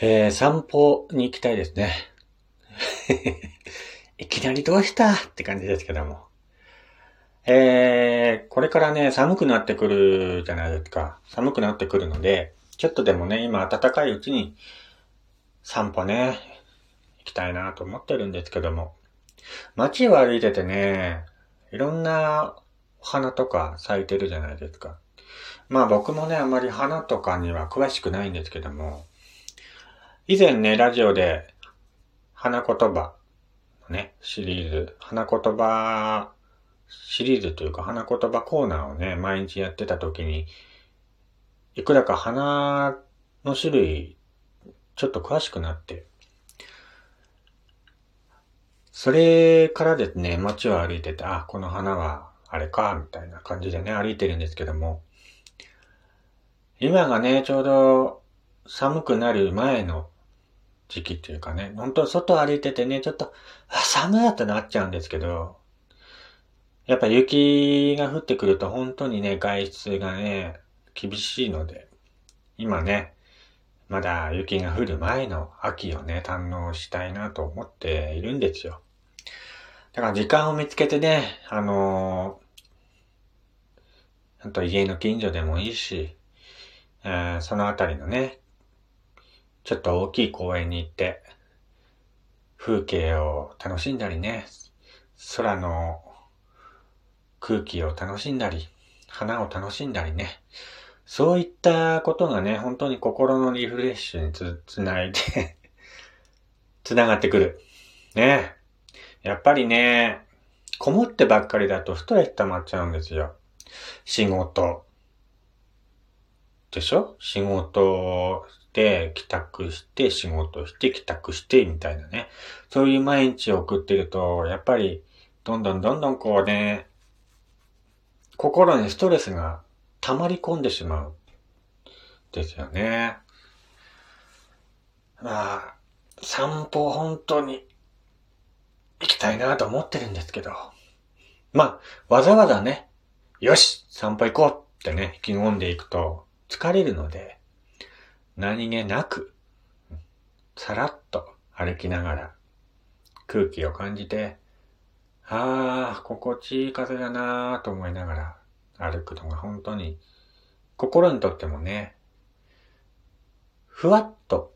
えー、散歩に行きたいですね。いきなりどうしたって感じですけども。えー、これからね、寒くなってくるじゃないですか。寒くなってくるので、ちょっとでもね、今暖かいうちに散歩ね、行きたいなと思ってるんですけども。街を歩いててね、いろんな花とか咲いてるじゃないですか。まあ僕もね、あまり花とかには詳しくないんですけども、以前ね、ラジオで、花言葉のね、シリーズ、花言葉シリーズというか花言葉コーナーをね、毎日やってた時に、いくらか花の種類、ちょっと詳しくなって、それからですね、街を歩いてて、あ、この花はあれか、みたいな感じでね、歩いてるんですけども、今がね、ちょうど寒くなる前の時期っていうかね、本当外歩いててね、ちょっと、あ、寒いってなっちゃうんですけど、やっぱ雪が降ってくると本当にね、外出がね、厳しいので、今ね、まだ雪が降る前の秋をね、堪能したいなと思っているんですよ。だから時間を見つけてね、あのー、あと家の近所でもいいし、えー、そのあたりのね、ちょっと大きい公園に行って、風景を楽しんだりね、空の空気を楽しんだり、花を楽しんだりね、そういったことがね、本当に心のリフレッシュにつ、つないで つながってくる。ね。やっぱりね、こもってばっかりだとストレス溜まっちゃうんですよ。仕事。でしょ？仕事て、帰宅して、仕事して、帰宅して、みたいなね。そういう毎日を送ってると、やっぱり、どんどんどんどんこうね、心にストレスが溜まり込んでしまう。ですよね。まあ、散歩本当に行きたいなと思ってるんですけど。まあ、わざわざね、よし散歩行こうってね、意気込んでいくと疲れるので、何気なく、さらっと歩きながら空気を感じて、ああ、心地いい風だなぁと思いながら歩くのが本当に心にとってもね、ふわっと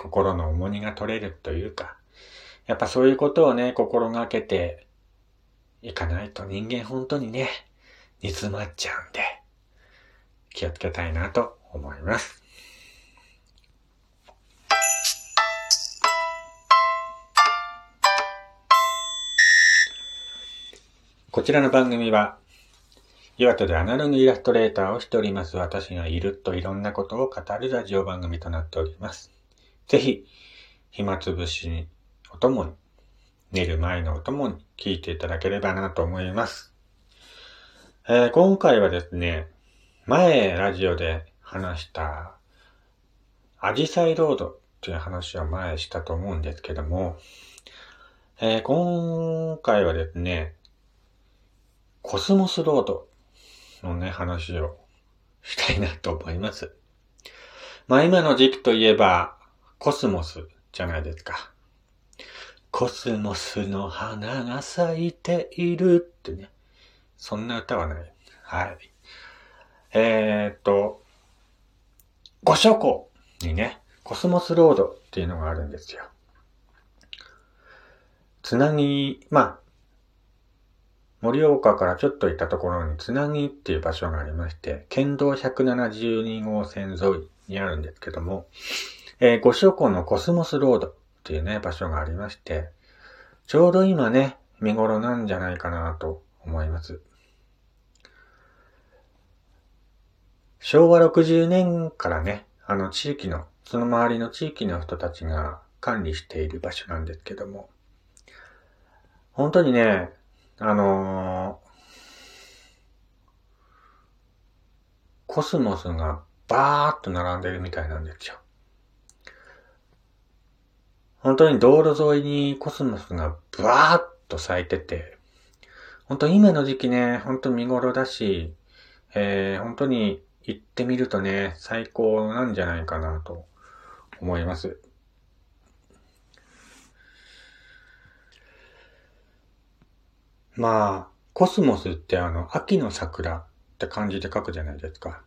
心の重荷が取れるというか、やっぱそういうことをね、心がけていかないと人間本当にね、煮詰まっちゃうんで、気をつけたいなと思います。こちらの番組は、岩手でアナログイラストレーターをしております私がいるといろんなことを語るラジオ番組となっております。ぜひ、暇つぶしにお供に、寝る前のお供に聞いていただければなと思います。えー、今回はですね、前ラジオで話したアジサイロードっていう話を前したと思うんですけども、えー、今回はですね、コスモスロードのね、話をしたいなと思います。まあ今の時期といえば、コスモスじゃないですか。コスモスの花が咲いているってね。そんな歌はない。はい。えー、っと、御所湖にね、コスモスロードっていうのがあるんですよ。つなぎ、まあ、盛岡からちょっと行ったところにつなぎっていう場所がありまして、県道172号線沿いにあるんですけども、えー、御所湖のコスモスロードっていうね、場所がありまして、ちょうど今ね、見頃なんじゃないかなと思います。昭和60年からね、あの地域の、その周りの地域の人たちが管理している場所なんですけども、本当にね、あのー、コスモスがバーっと並んでるみたいなんですよ。本当に道路沿いにコスモスがバーっと咲いてて、本当今の時期ね、本当見頃だし、えー、本当に行ってみるとね、最高なんじゃないかなと思います。まあ、コスモスってあの、秋の桜って漢字で書くじゃないですか。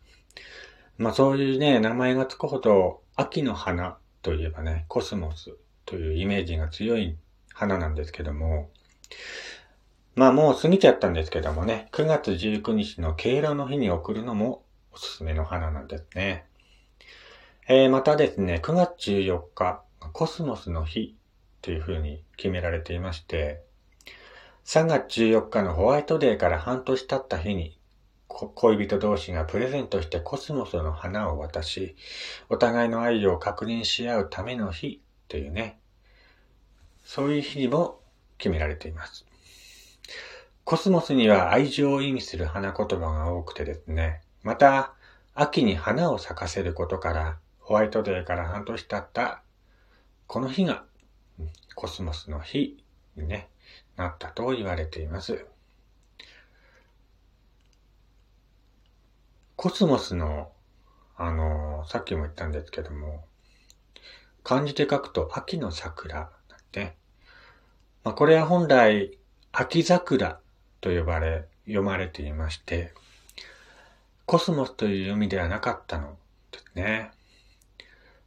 まあそういうね、名前がつくほど、秋の花といえばね、コスモスというイメージが強い花なんですけども、まあもう過ぎちゃったんですけどもね、9月19日の敬老の日に送るのもおすすめの花なんですね。えー、またですね、9月14日、コスモスの日というふうに決められていまして、3月14日のホワイトデーから半年経った日に、恋人同士がプレゼントしてコスモスの花を渡し、お互いの愛を確認し合うための日というね、そういう日にも決められています。コスモスには愛情を意味する花言葉が多くてですね、また、秋に花を咲かせることから、ホワイトデーから半年経ったこの日がコスモスの日にね、なったと言われています。コスモスの、あの、さっきも言ったんですけども、漢字で書くと秋の桜だって、まあ、これは本来秋桜と呼ばれ、読まれていまして、コスモスという読みではなかったのですね。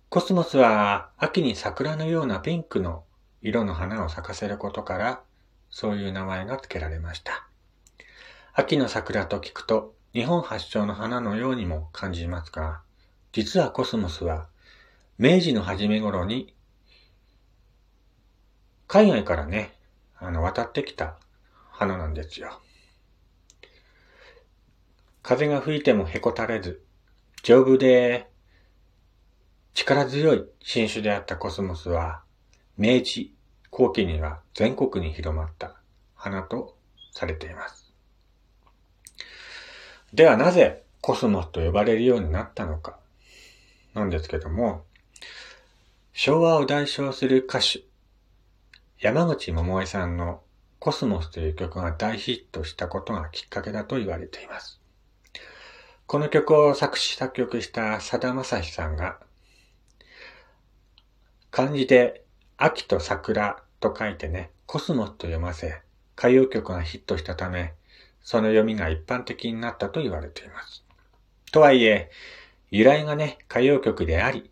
コスモスは秋に桜のようなピンクの色の花を咲かせることからそういう名前が付けられました。秋の桜と聞くと日本発祥の花のようにも感じますが、実はコスモスは明治の初め頃に海外からね、あの渡ってきた花なんですよ。風が吹いてもへこたれず、丈夫で力強い新種であったコスモスは、明治後期には全国に広まった花とされています。ではなぜコスモスと呼ばれるようになったのか、なんですけども、昭和を代表する歌手、山口百恵さんのコスモスという曲が大ヒットしたことがきっかけだと言われています。この曲を作詞作曲したさだまさしさんが、漢字で秋と桜と書いてね、コスモスと読ませ、歌謡曲がヒットしたため、その読みが一般的になったと言われています。とはいえ、由来がね、歌謡曲であり、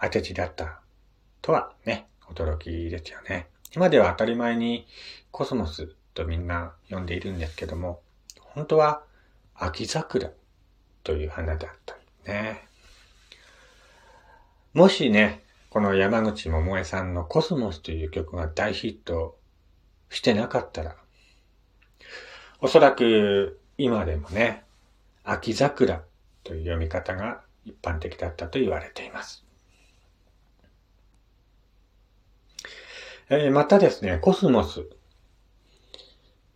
当て字だったとはね、驚きですよね。今では当たり前にコスモスとみんな呼んでいるんですけども、本当は秋桜という花だったね。もしね、この山口百恵さんのコスモスという曲が大ヒットしてなかったら、おそらく今でもね、秋桜という読み方が一般的だったと言われています。えー、またですね、コスモス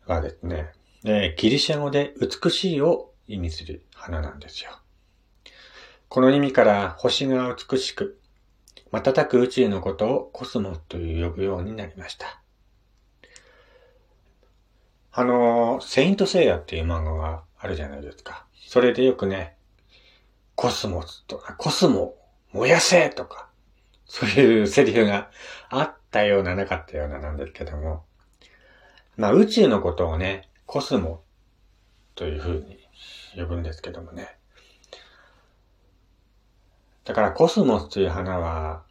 はですね、えー、ギリシャ語で美しいを意味する花なんですよ。この意味から星が美しく、瞬く宇宙のことをコスモという呼ぶようになりました。あの、セイントセイヤっていう漫画があるじゃないですか。それでよくね、コスモスとか、コスモ燃やせとか、そういうセリフがあったようななかったようななんですけども、まあ宇宙のことをね、コスモというふうに呼ぶんですけどもね。だからコスモスという花は、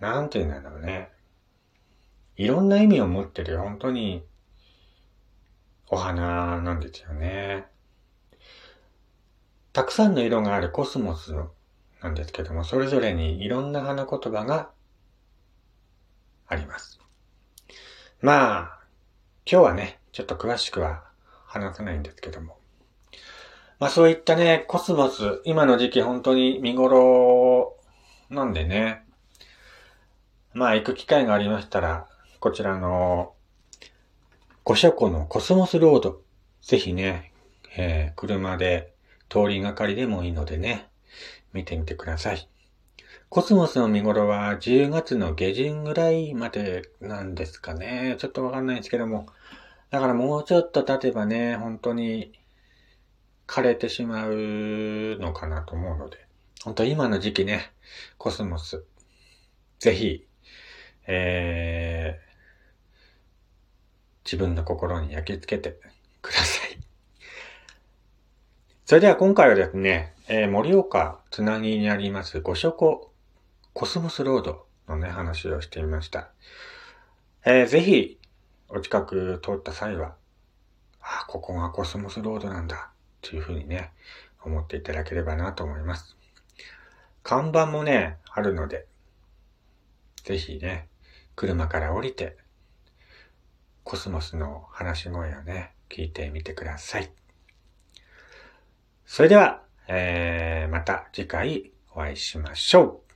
なんて言うんだろうね。いろんな意味を持ってる本当にお花なんですよね。たくさんの色があるコスモスなんですけども、それぞれにいろんな花言葉があります。まあ、今日はね、ちょっと詳しくは話せないんですけども。まあそういったね、コスモス、今の時期本当に見頃なんでね、まあ行く機会がありましたら、こちらの、五所湖のコスモスロード、ぜひね、えー、車で通りがかりでもいいのでね、見てみてください。コスモスの見頃は10月の下旬ぐらいまでなんですかね。ちょっとわかんないんですけども。だからもうちょっと経てばね、本当に枯れてしまうのかなと思うので、本当今の時期ね、コスモス、ぜひ、えー、自分の心に焼き付けて ください。それでは今回はですね、えー、盛岡つなぎにあります御所湖コスモスロードのね、話をしてみました。えー、ぜひ、お近く通った際は、あ、ここがコスモスロードなんだ、というふうにね、思っていただければなと思います。看板もね、あるので、ぜひね、車から降りて、コスモスの話し声をね、聞いてみてください。それでは、えー、また次回お会いしましょう。